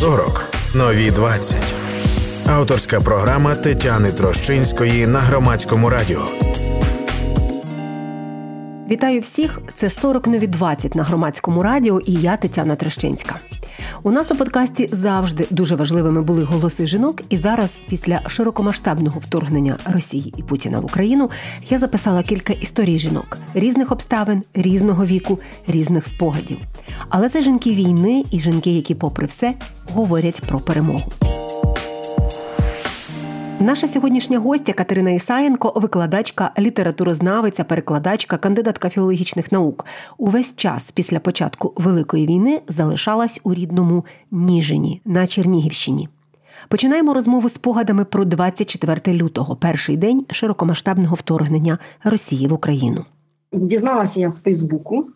40. Нові 20. Авторська програма Тетяни Трощинської на громадському радіо. Вітаю всіх! Це 40 нові 20 на громадському радіо і я Тетяна Трещинська. У нас у подкасті завжди дуже важливими були голоси жінок, і зараз, після широкомасштабного вторгнення Росії і Путіна в Україну, я записала кілька історій жінок різних обставин, різного віку, різних спогадів. Але це жінки війни і жінки, які, попри все, говорять про перемогу. Наша сьогоднішня гостя Катерина Ісаєнко, викладачка, літературознавиця, перекладачка, кандидатка філологічних наук. Увесь час після початку Великої війни залишалась у рідному Ніжині на Чернігівщині. Починаємо розмову з погадами про 24 лютого, перший день широкомасштабного вторгнення Росії в Україну. Дізналася я з Фейсбуку,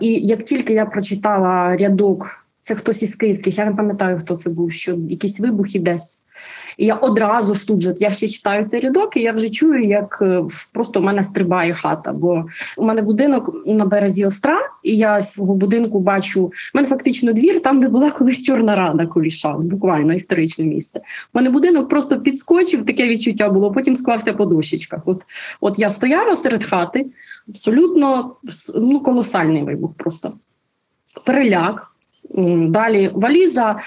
і як тільки я прочитала рядок, це хтось із київських, я не пам'ятаю, хто це був, що якісь вибухи десь. І я одразу ж тут же я ще читаю цей рядок, і я вже чую, як е, просто в мене стрибає хата. Бо у мене будинок на березі остра, і я з свого будинку бачу у мене фактично двір, там де була колись чорна рада колішав, буквально історичне місце. У мене будинок просто підскочив, таке відчуття було. Потім склався по дощечках. От от я стояла серед хати, абсолютно ну, колосальний вибух. Просто переляк. Далі валіза.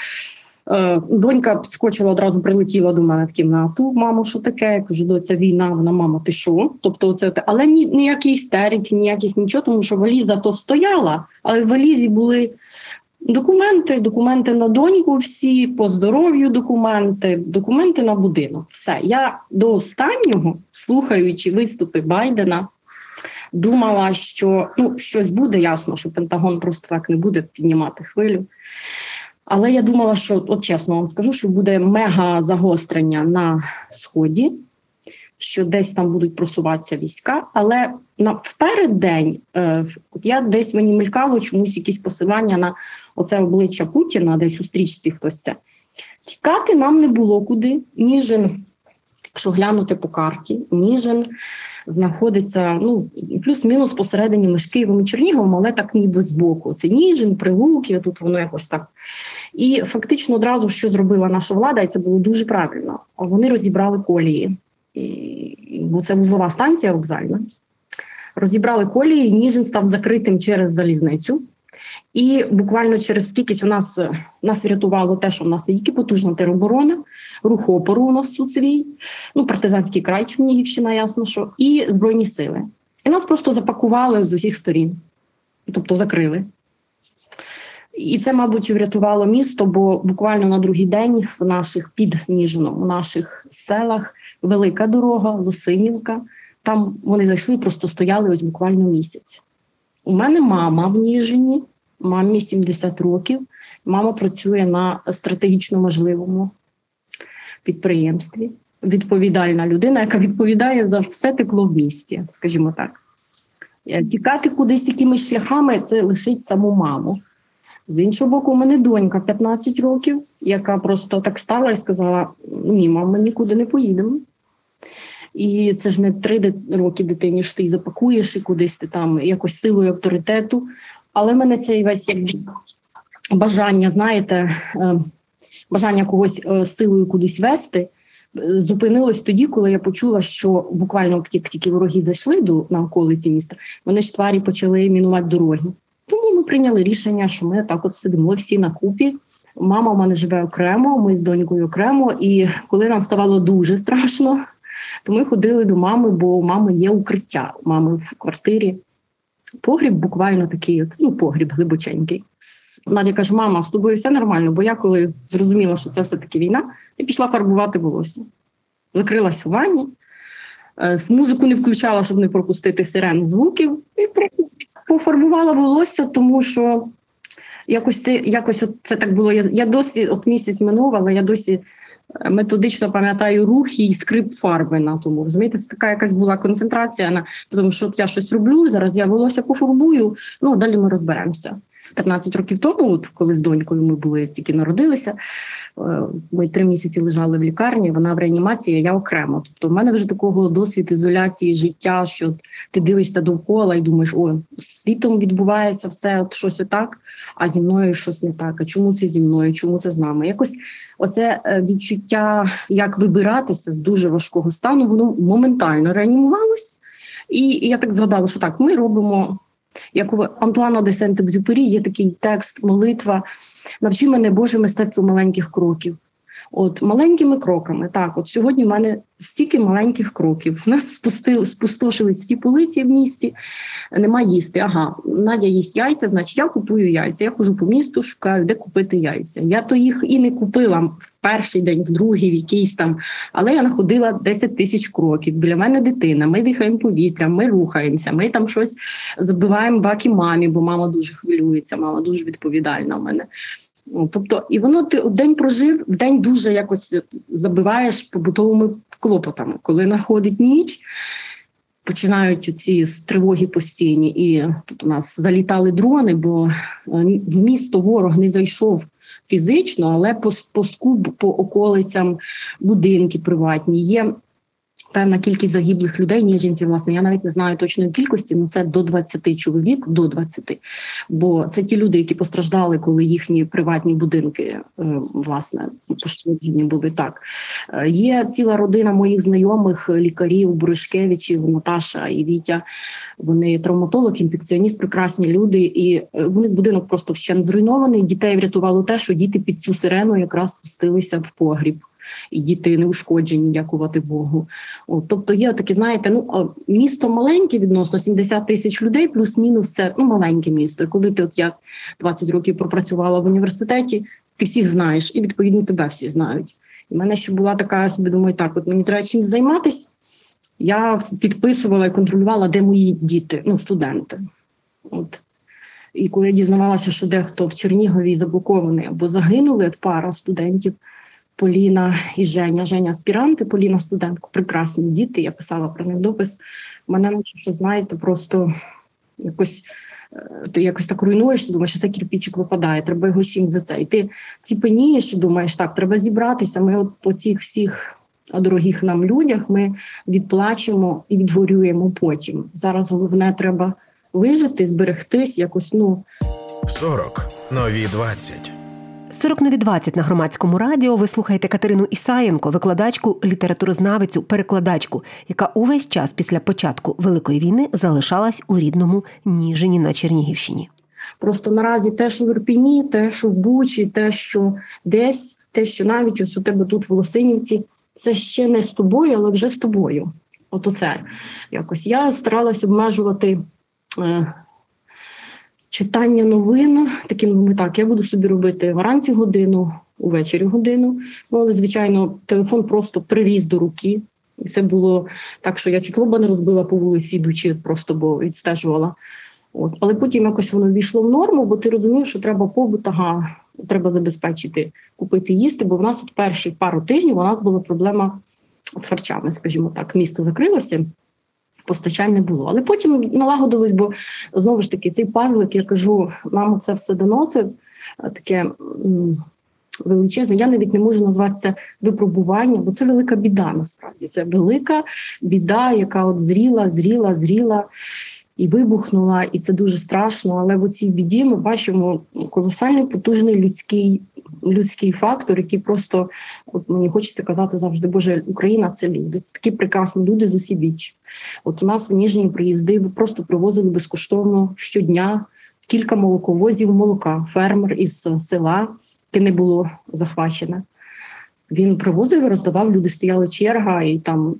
Е, донька підскочила одразу, прилетіла до мене в кімнату. Мамо, що таке? Я кажу, доця війна. Вона, мама, ти що? Тобто, оце але ні, ніяких істерик, ніяких нічого, тому що валіза то стояла, але в валізі були документи, документи на доньку, всі по здоров'ю, документи, документи на будинок. Все. Я до останнього, слухаючи виступи Байдена. Думала, що ну щось буде ясно, що Пентагон просто так не буде піднімати хвилю. Але я думала, що от чесно вам скажу, що буде мега загострення на сході, що десь там будуть просуватися війська. Але на впереддень е, я десь мені мелькало чомусь якісь посилання на оце обличчя Путіна, десь у стрічці хтось це. Тікати нам не було куди, ніжин, якщо глянути по карті, Ніжин знаходиться ну плюс-мінус посередині між Києвом і Черніговом, але так ніби збоку. Це Ніжин, Прилуки, тут воно якось так. І фактично одразу що зробила наша влада, і це було дуже правильно. Вони розібрали колії, бо це вузлова станція вокзальна. Розібрали колії, Ніжин став закритим через залізницю. І буквально через скількись у нас нас врятувало те, що в нас не тільки потужна тероборона, рух опору у нас тут свій, ну партизанський край, Чернігівщина, ясно, що і збройні сили. І нас просто запакували з усіх сторін, тобто закрили. І це, мабуть, врятувало місто, бо буквально на другий день в наших під Ніжином, в наших селах велика дорога, Лосинівка. Там вони зайшли, просто стояли ось буквально місяць. У мене мама в Ніжині, мамі 70 років. Мама працює на стратегічно можливому підприємстві. Відповідальна людина, яка відповідає за все тепло в місті, скажімо так. Е, тікати кудись якимись шляхами це лишить саму маму. З іншого боку, у мене донька 15 років, яка просто так стала і сказала: Ні, мама, ми нікуди не поїдемо. І це ж не три роки дитині що ти запакуєш і кудись ти там якось силою авторитету. Але мене цей весь бажання, знаєте, е, бажання когось е, силою кудись вести. Е, зупинилось тоді, коли я почула, що буквально як тільки вороги зайшли до на околиці міста, вони ж тварі почали мінувати дороги. Прийняли рішення, що ми так от сидимо всі на купі. Мама у мене живе окремо, ми з донькою окремо. І коли нам ставало дуже страшно, то ми ходили до мами, бо у мами є укриття. У мами в квартирі. Погріб буквально такий, ну, погріб глибоченький. Надя каже: мама, з тобою все нормально, бо я коли зрозуміла, що це все-таки війна, я пішла фарбувати волосся. Закрилась у ванні, е, музику не включала, щоб не пропустити сирен звуків, і пофарбувала волосся, тому що якось це якось от це так було. Я я досі от місяць минув, але я досі методично пам'ятаю рухи і скрип фарби на тому. Розумієте, це така якась була концентрація на тому, що я щось роблю. Зараз я волосся пофарбую, ну далі ми розберемося. 15 років тому, от коли з донькою ми були тільки народилися, е, ми три місяці лежали в лікарні. Вона в реанімації, я окремо. Тобто, в мене вже такого досвід ізоляції життя, що ти дивишся довкола і думаєш, о, світом відбувається все от щось отак, а зі мною щось не так. А чому це зі мною? Чому це з нами? Якось оце е, відчуття, як вибиратися з дуже важкого стану, воно моментально реанімувалось. І я так згадала, що так, ми робимо. Як у Антуана де Сент-Екзюпері є такий текст, молитва. Навчи мене Боже мистецтво маленьких кроків. От маленькими кроками. Так, от сьогодні в мене стільки маленьких кроків. У нас спустили, спустошились всі полиці в місті, нема їсти. Ага, Надя їсть яйця, значить я купую яйця. Я ходжу по місту, шукаю, де купити яйця. Я то їх і не купила в перший день, в другий, в якийсь там. Але я находила 10 тисяч кроків. Біля мене дитина. Ми дихаємо повітря, ми рухаємося. Ми там щось забиваємо баки мамі, бо мама дуже хвилюється, мама дуже відповідальна в мене. Тобто, і воно ти день прожив, в день дуже якось забиваєш побутовими клопотами. Коли находить ніч, починають ці тривоги постійні. І тут у нас залітали дрони, бо е, в місто ворог не зайшов фізично, але по по, по околицям будинки приватні. Є певна кількість загиблих людей, ніженців, власне, я навіть не знаю точної кількості, але це до 20 чоловік, до 20. Бо це ті люди, які постраждали, коли їхні приватні будинки е, власне пошкоджені були так. Е, є ціла родина моїх знайомих лікарів, Буришкевичів, Наташа і Вітя. Вони травматолог, інфекціоніст, прекрасні люди, і е, в них будинок просто вщент зруйнований. Дітей врятувало те, що діти під цю сирену якраз спустилися в погріб і діти не ушкоджені, дякувати Богу. От, Тобто є такі, знаєте, ну місто маленьке відносно 70 тисяч людей, плюс-мінус це ну маленьке місто. Коли ти от я 20 років пропрацювала в університеті, ти всіх знаєш, і відповідно тебе всі знають. І в мене ще була така, я собі думаю, так от мені треба чимось займатися. Я підписувала і контролювала, де мої діти, ну студенти. От. І коли я дізнавалася, що дехто в Чернігові заблокований або загинули от пара студентів. Поліна і Женя. Женя аспіранти, Поліна студентка, прекрасні діти. Я писала про них допис. Мене ну, що знаєте, просто якось е, ти якось так руйнуєшся, думаєш, що це кирпічик випадає, треба його чимось за це. І ти ціпенієш думаєш, так, треба зібратися. Ми от по цих всіх дорогих нам людях ми відплачемо і відгорюємо потім. Зараз головне треба вижити, зберегтись, якось ну 40. нові 20. 40 нові 20 на громадському радіо. Ви слухаєте Катерину Ісаєнко, викладачку, літературознавицю, перекладачку, яка увесь час після початку великої війни залишалась у рідному Ніжині на Чернігівщині. Просто наразі те, що в Ірпіні, те, що в Бучі, те, що десь, те, що навіть ось у тебе тут в Лосинівці, це ще не з тобою, але вже з тобою. От оце якось я старалась обмежувати. Читання новин. Таким ми так, я буду собі робити вранці годину, увечері годину. Ну, але, звичайно, телефон просто приріс до руки. І це було так, що я чуть лоба не розбила по вулиці, йдучи, просто бо відстежувала. От. Але потім якось воно війшло в норму, бо ти розумів, що треба побут, ага, треба забезпечити, купити їсти, бо в нас от перші пару тижнів у нас була проблема з харчами, скажімо так, місто закрилося постачань не було. Але потім налагодилось, бо знову ж таки цей пазлик, я кажу, нам це все. Це е, таке. Величезне, я навіть не можу назвати це випробування, бо це велика біда. Насправді це велика біда, яка от зріла, зріла, зріла і вибухнула, і це дуже страшно. Але в цій біді ми бачимо колосальний потужний людський людський фактор, який просто от мені хочеться казати завжди, Боже, Україна це люди. Це такі прекрасні люди з усі біч. От у нас в Ніжні приїзди просто привозили безкоштовно щодня кілька молоковозів молока, фермер із села, яке не було захвачене. Він привозив роздавав, люди стояли черга, і там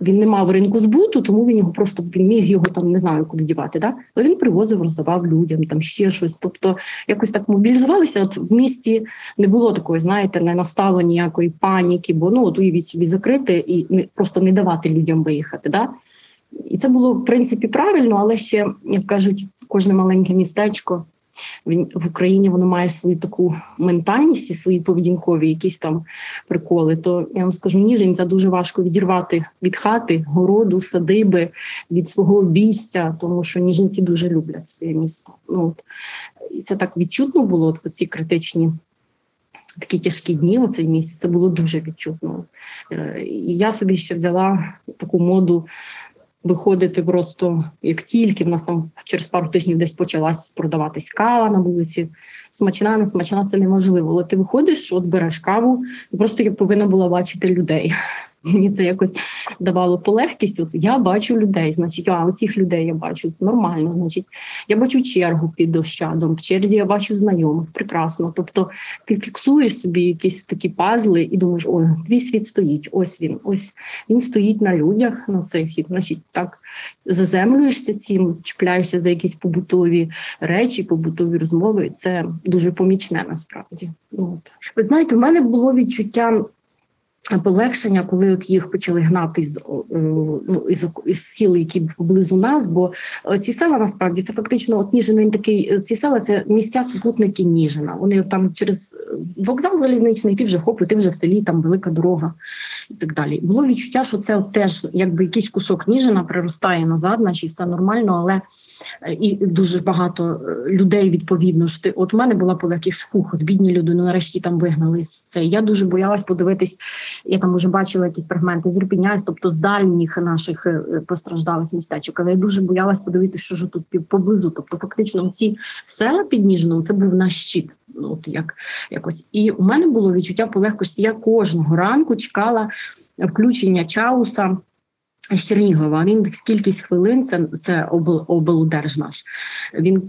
він не мав ринку збуту, тому він його просто він міг його там не знаю куди дівати. Да? Але він привозив, роздавав людям там ще щось. Тобто якось так мобілізувалися. От в місті не було такої, знаєте, не настало ніякої паніки, бо ну от уявіть собі закрити і просто не давати людям виїхати. Да? І це було в принципі правильно, але ще як кажуть, кожне маленьке містечко в Україні воно має свою таку ментальність і свої поведінкові, якісь там приколи. То я вам скажу, ніженця дуже важко відірвати від хати, городу, садиби, від свого обійстя, тому що ніженці дуже люблять своє місто. Ну от і це так відчутно було от в ці критичні. Такі тяжкі дні у цей місяць це було дуже відчутно. Е, і я собі ще взяла таку моду виходити просто як тільки в нас там через пару тижнів десь почалась продаватись кава на вулиці. Смачна, не смачна це неможливо. Але ти виходиш, от береш каву, і просто я повинна була бачити людей. Мені це якось давало полегкість. От я бачу людей, значить, а оцих людей я бачу нормально. Значить, я бачу чергу під ощадом, в черзі я бачу знайомих, прекрасно. Тобто ти фіксуєш собі якісь такі пазли і думаєш, ой, твій світ стоїть, ось він, ось він стоїть на людях на цих. І, значить, так заземлюєшся цим, чіпляєшся за якісь побутові речі, побутові розмови. Це дуже помічне насправді. От. Ви знаєте, в мене було відчуття полегшення, коли от їх почали гнати з ну, із, із сіл, які поблизу нас. Бо ці села насправді це фактично от Ніжин, він такий. Ці села це місця супутники Ніжина. Вони там через вокзал залізничний, ти вже хоп, і ти вже в селі, там велика дорога і так далі. Було відчуття, що це теж якби якийсь кусок Ніжина приростає назад, наче все нормально, але. І дуже багато людей відповідно ж ти. От у мене була полегкість фух, от бідні люди, ну нарешті там вигнали з це. Я дуже боялась подивитись я там вже бачила якісь фрагменти з Ірпіня, тобто з дальніх наших е, постраждалих містечок. Але я дуже боялась подивитися, що ж тут поблизу. Тобто, фактично, ці села під Ніжином це був наш щит. Ну, от як якось. І у мене було відчуття полегкості. Я кожного ранку чекала включення чауса. З Чернігова він кількість хвилин, це це обл, облдержнаш. Він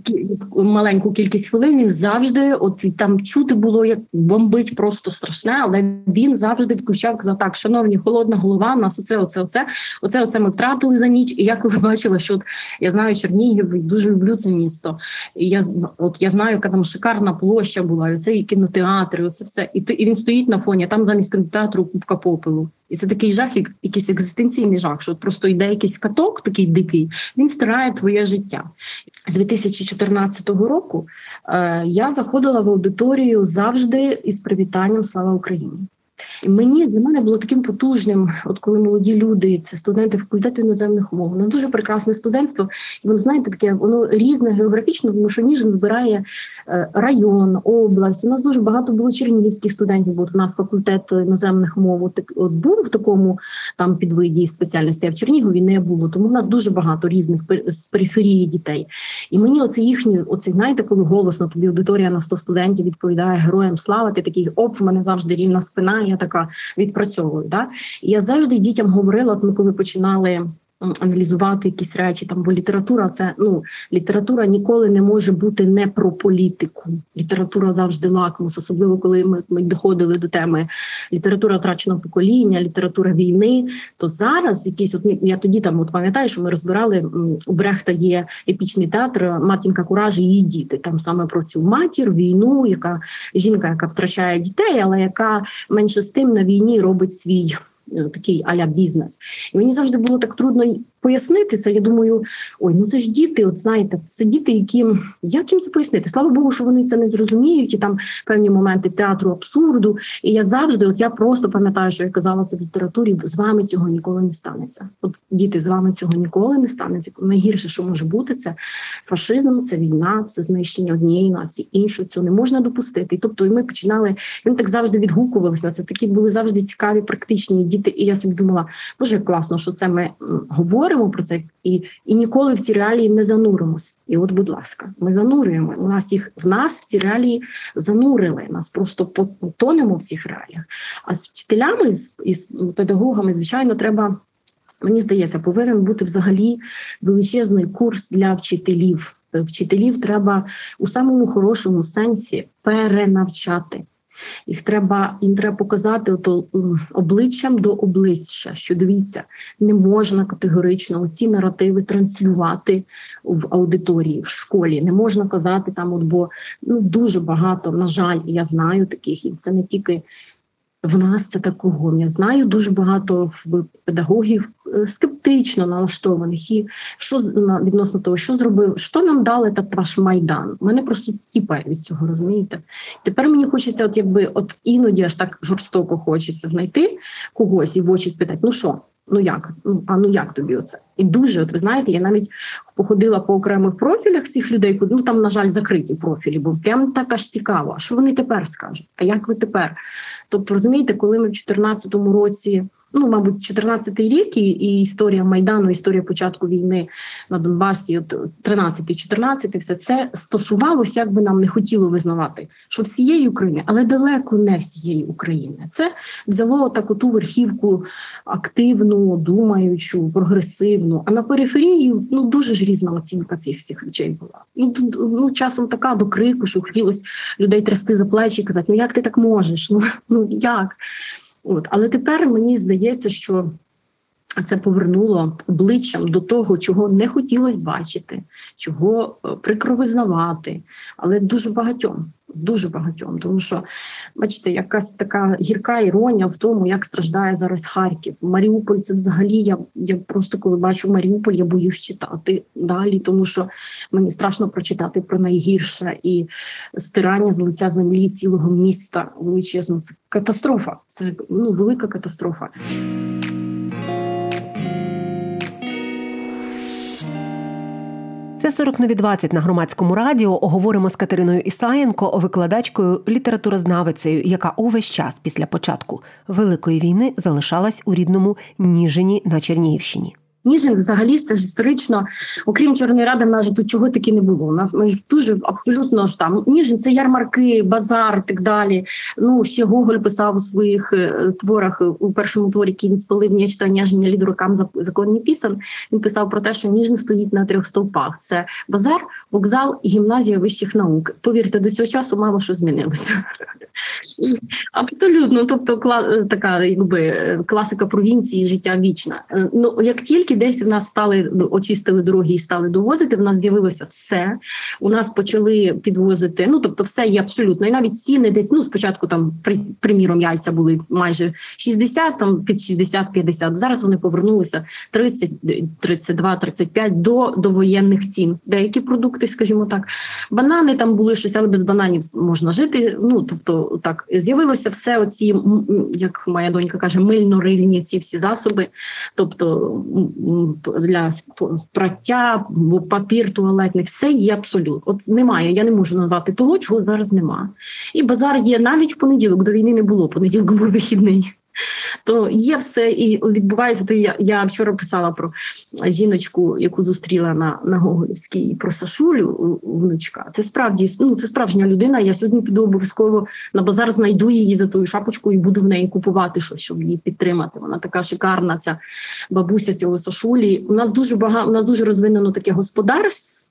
маленьку кількість хвилин він завжди, от там чути було, як бомбить просто страшне, але він завжди включав казав так, шановні, холодна голова, у нас оце, оце, оце, оце, оце ми втратили за ніч. І я коли бачила, що от, я знаю Чернігів, і дуже люблю це місто. І я от я знаю, яка там шикарна площа була, і це і кінотеатри, оце все. І і він стоїть на фоні, а там замість кінотеатру кубка попелу. І це такий жах, якийсь екзистенційний жах, що просто йде якийсь каток, такий дикий, він стирає твоє життя. З 2014 року е, я заходила в аудиторію завжди із привітанням Слава Україні. І мені для мене було таким потужним, от коли молоді люди, це студенти факультету іноземних мов. У дуже прекрасне студентство, і воно знаєте, таке воно різне географічно, тому що Ніжин збирає е, район, область. У нас дуже багато було чернігівських студентів, бо в нас факультет іноземних мов от, от був в такому там підвиді спеціальності, а в Чернігові не було. Тому в нас дуже багато різних з периферії дітей. І мені оце їхні, оце знаєте, коли голосно тобі аудиторія на 100 студентів відповідає героям слава. Ти такий оп, в мене завжди рівна спина. Я така відпрацьовую. Да? І я завжди дітям говорила, от ми коли починали аналізувати якісь речі. Там бо література це ну література ніколи не може бути не про політику. Література завжди лакмус, особливо коли ми, ми доходили до теми література втраченого покоління, література війни. То зараз якісь от я тоді там от пам'ятаю, що ми розбирали у Брехта є епічний театр Матінка Кураж і її діти. Там саме про цю матір, війну, яка жінка, яка втрачає дітей, але яка менше з тим на війні робить свій. Такий аля бізнес. І мені завжди було так трудно пояснити це. Я думаю, ой, ну це ж діти, от знаєте, це діти, які як їм це пояснити? Слава Богу, що вони це не зрозуміють, і там певні моменти театру абсурду. І я завжди, от я просто пам'ятаю, що я казала це в літературі, з вами цього ніколи не станеться. От діти з вами цього ніколи не станеться. Найгірше, що може бути, це фашизм, це війна, це знищення однієї нації, іншої цього не можна допустити. І тобто, і ми починали. Він так завжди відгукувалися. Це такі були завжди цікаві, практичні діти. І я собі думала, боже, класно, що це ми говоримо говоримо про це і і ніколи в ці реалії не зануримось. І от, будь ласка, ми занурюємо. У нас їх в нас в ці реалії занурили. Нас просто потонемо в цих реаліях. А з вчителями з із педагогами, звичайно, треба. Мені здається, повинен бути взагалі величезний курс для вчителів. Вчителів треба у самому хорошому сенсі перенавчати. Їх треба їм треба показати ото, обличчям до обличчя, що дивіться, не можна категорично ці наративи транслювати в аудиторії, в школі. Не можна казати там, от бо ну дуже багато, на жаль, я знаю таких, і це не тільки в нас це такого. Я знаю дуже багато педагогів е, скептично налаштованих і що відносно того, що зробив, що нам дали так ваш майдан. Мене просто тіпає від цього, розумієте? Тепер мені хочеться, от якби от іноді аж так жорстоко хочеться знайти когось і в очі спитати, ну що? Ну як? Ну а ну як тобі оце? І дуже, от ви знаєте, я навіть походила по окремих профілях цих людей, ну там, на жаль, закриті профілі, бо прям так аж цікаво. Що вони тепер скажуть? А як ви тепер? Тобто, розумієте, коли ми в 2014 році ну, мабуть, 14-й рік і, і історія майдану, історія початку війни на Донбасі, от 13-14, все це стосувалося, як би нам не хотіло визнавати, що всієї України, але далеко не всієї України. Це взяло таку ту верхівку активну, думаючу, прогресивну. А на периферії ну дуже ж різна оцінка цих всіх речей була. Ну, ну часом така до крику, що хотілося людей трясти за плечі і казати: ну як ти так можеш? Ну ну як? От, але тепер мені здається, що це повернуло обличчям до того, чого не хотілося бачити, чого е, прикро визнавати, але дуже багатьом. Дуже багатьом, тому що бачите, якась така гірка іронія в тому, як страждає зараз Харків. Маріуполь це взагалі. Я я просто коли бачу Маріуполь, я боюсь читати далі, тому що мені страшно прочитати про найгірше і стирання з лиця землі цілого міста величезно. Це катастрофа. Це ну велика катастрофа. Це 40 нові 20 на громадському радіо. Говоримо з Катериною Ісаєнко, викладачкою, літературознавицею, яка увесь час після початку великої війни залишалась у рідному Ніжині на Чернігівщині. Ніжин взагалі це ж історично, окрім Чорної ради, в нас же тут чого таки не було. Ми ж дуже абсолютно ж там Ніжин це ярмарки, базар і так далі. Ну ще Гоголь писав у своїх е, творах у першому творі, який він спалив нічто ніження лідерукам законні пісан. Він писав про те, що Ніжин стоїть на трьох стовпах: це базар, вокзал і гімназія вищих наук. Повірте, до цього часу мало що змінилося. Абсолютно, тобто е, така якби е, класика провінції, життя вічна. Ну як тільки десь в нас стали очистили дороги і стали довозити. В нас з'явилося все. У нас почали підвозити. Ну тобто, все є абсолютно. І навіть ціни десь ну спочатку там при, приміром яйця були майже 60, там під 60-50. Зараз вони повернулися 30, 32, 35 до довоєнних цін. Деякі продукти, скажімо так, банани там були щось, але без бананів можна жити. Ну тобто, так з'явилося все. Оці як моя донька каже, мильно-рильні ці всі засоби, тобто для праття, папір туалетний, все є абсолютно. От немає. Я не можу назвати того, чого зараз нема. І базар є навіть в понеділок. До війни не було. Понеділок був вихідний то є все і відбувається. То я я вчора писала про жіночку, яку зустріла на на Гоголівській про Сашулю внучка. Це справді ну це справжня людина. Я сьогодні піду обов'язково на базар, знайду її за тою шапочкою і буду в неї купувати щось, щоб її підтримати. Вона така шикарна. Ця бабуся цього Сашулі. У нас дуже багато у нас дуже розвинено таке господарство.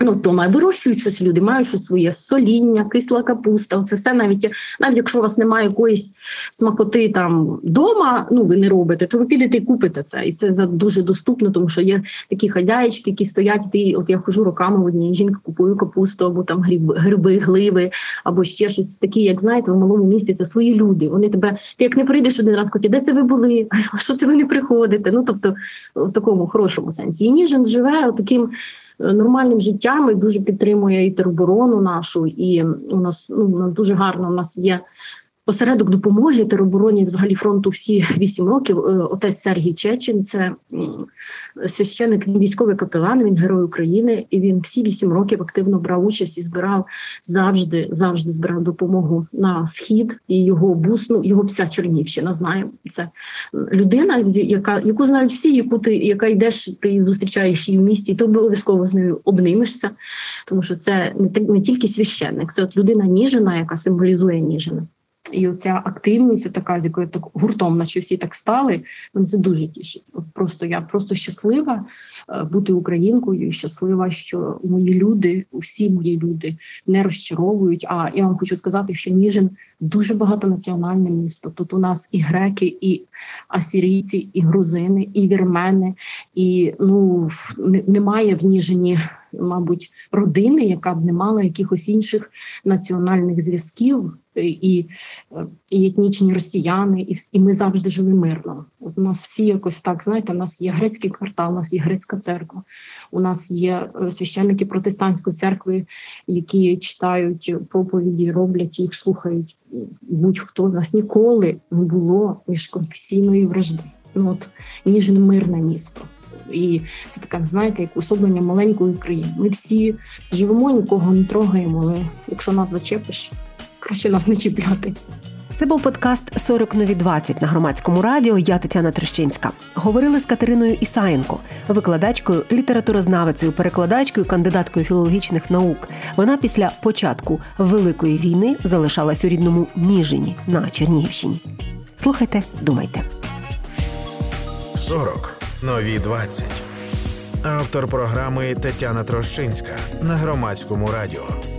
Ну, то має вирощують щось люди, мають щось своє соління, кисла капуста. Це все навіть навіть якщо у вас немає якоїсь смакоти там вдома, ну ви не робите, то ви підете і купите це. І це дуже доступно, тому що є такі хазяїчки, які стоять. Ти от я хожу роками в одній жінка купую капусту, або там гриби, гриби, гливи, або ще щось такі, як знаєте, в малому місті це свої люди. Вони тебе, ти як не прийдеш один раз, коті, де це ви були? А що це ви не приходите? Ну тобто в такому хорошому сенсі. І Ніжин живе таким. Е, нормальним життям і дуже підтримує і тероборону нашу. І у нас ну у нас дуже гарно. У нас є Осередок допомоги теробороні взагалі фронту всі вісім років. Е, отець Сергій Чечин, це священник, він військовий капелан, він герой України, і він всі вісім років активно брав участь і збирав завжди, завжди збирав допомогу на схід і його бус, ну його вся Чернівщина знає. Це людина, яка яку знають всі, яку ти яка йдеш, ти зустрічаєш її в місті, ти обов'язково з нею обнимешся, тому що це не не тільки священник, це от людина ніжена, яка символізує ніжина. І оця активність, така з якою так гуртом, наче всі так стали, мене це дуже тішить. От просто я просто щаслива е, бути українкою, щаслива, що мої люди, усі мої люди не розчаровують. А я вам хочу сказати, що Ніжин дуже багатонаціональне місто. Тут у нас і греки, і асірійці, і грузини, і вірмени, і ну немає в Ніжині. Мабуть, родини, яка б не мала якихось інших національних зв'язків і, і етнічні росіяни, і і ми завжди жили мирно. От у нас всі якось так знаєте, у нас є грецький квартал, у нас є грецька церква, у нас є е, священники протестантської церкви, які читають проповіді, роблять їх, слухають. Будь-хто у нас ніколи не було міжконфесійної вражди. Ну от ніжне мирне місто. І це таке, знаєте, як особлення маленької України. Ми всі живемо, нікого не трогаємо, але якщо нас зачепиш, краще нас не чіпляти. Це був подкаст «40 нові 20» на громадському радіо. Я Тетяна Трещинська. Говорили з Катериною Ісаєнко, викладачкою, літературознавицею, перекладачкою, кандидаткою філологічних наук. Вона після початку великої війни залишалась у рідному Ніжині на Чернігівщині. Слухайте, думайте. 40. Нові 20. Автор програми Тетяна Трощинська на громадському радіо.